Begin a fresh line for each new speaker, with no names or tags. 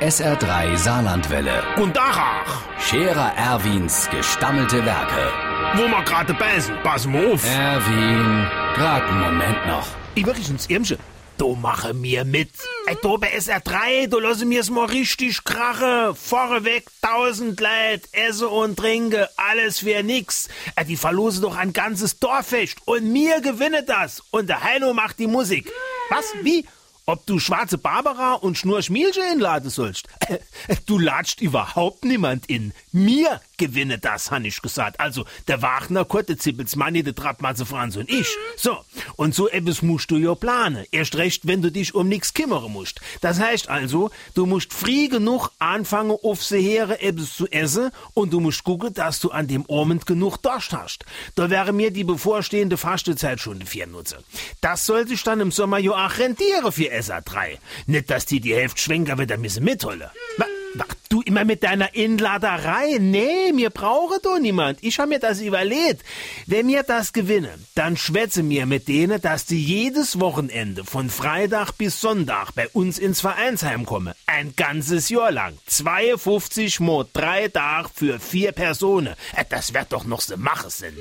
SR3 Saarlandwelle.
Und Dachach,
Scherer Erwins gestammelte Werke.
wo wir gerade beißen, pass mal auf.
Erwin, grad einen Moment noch.
Ich wirklich ins Irmsche. Du mache mir mit. Ey, du bei SR3, du lasse mir's mal richtig krache. Vorweg tausend Leid, esse und trinke, alles für nix. Ey, die verlose doch ein ganzes Dorffest und mir gewinne das. Und der Heino macht die Musik. Was? Wie? Ob du schwarze Barbara und Schnur Schmielche inladen sollst? Du latscht überhaupt niemand in. Mir gewinne das, han ich gesagt. Also, der Wagner, Kotte Zippels, Manni, der Trappmatze Franz und ich. So. Und so etwas musst du ja planen. Erst recht, wenn du dich um nix kümmern musst. Das heißt also, du musst früh genug anfangen, auf sie Heere etwas zu essen und du musst gucken, dass du an dem Abend genug Durst hast. Da wäre mir die bevorstehende Fastenzeit schon vier Nutze. Das soll sich dann im Sommer ja auch rentieren für SA3. Nicht, dass die die Hälfte Schwenker wieder müssen mitholen. Wa- wa- Du immer mit deiner Inladerei. Nee, mir brauche doch niemand. Ich hab mir das überlegt. Wenn mir das gewinne, dann schwätze mir mit denen, dass die jedes Wochenende von Freitag bis Sonntag bei uns ins Vereinsheim kommen. Ein ganzes Jahr lang. 52 Mod, drei Tage für vier Personen. Äh, Das wird doch noch so machen Sinn.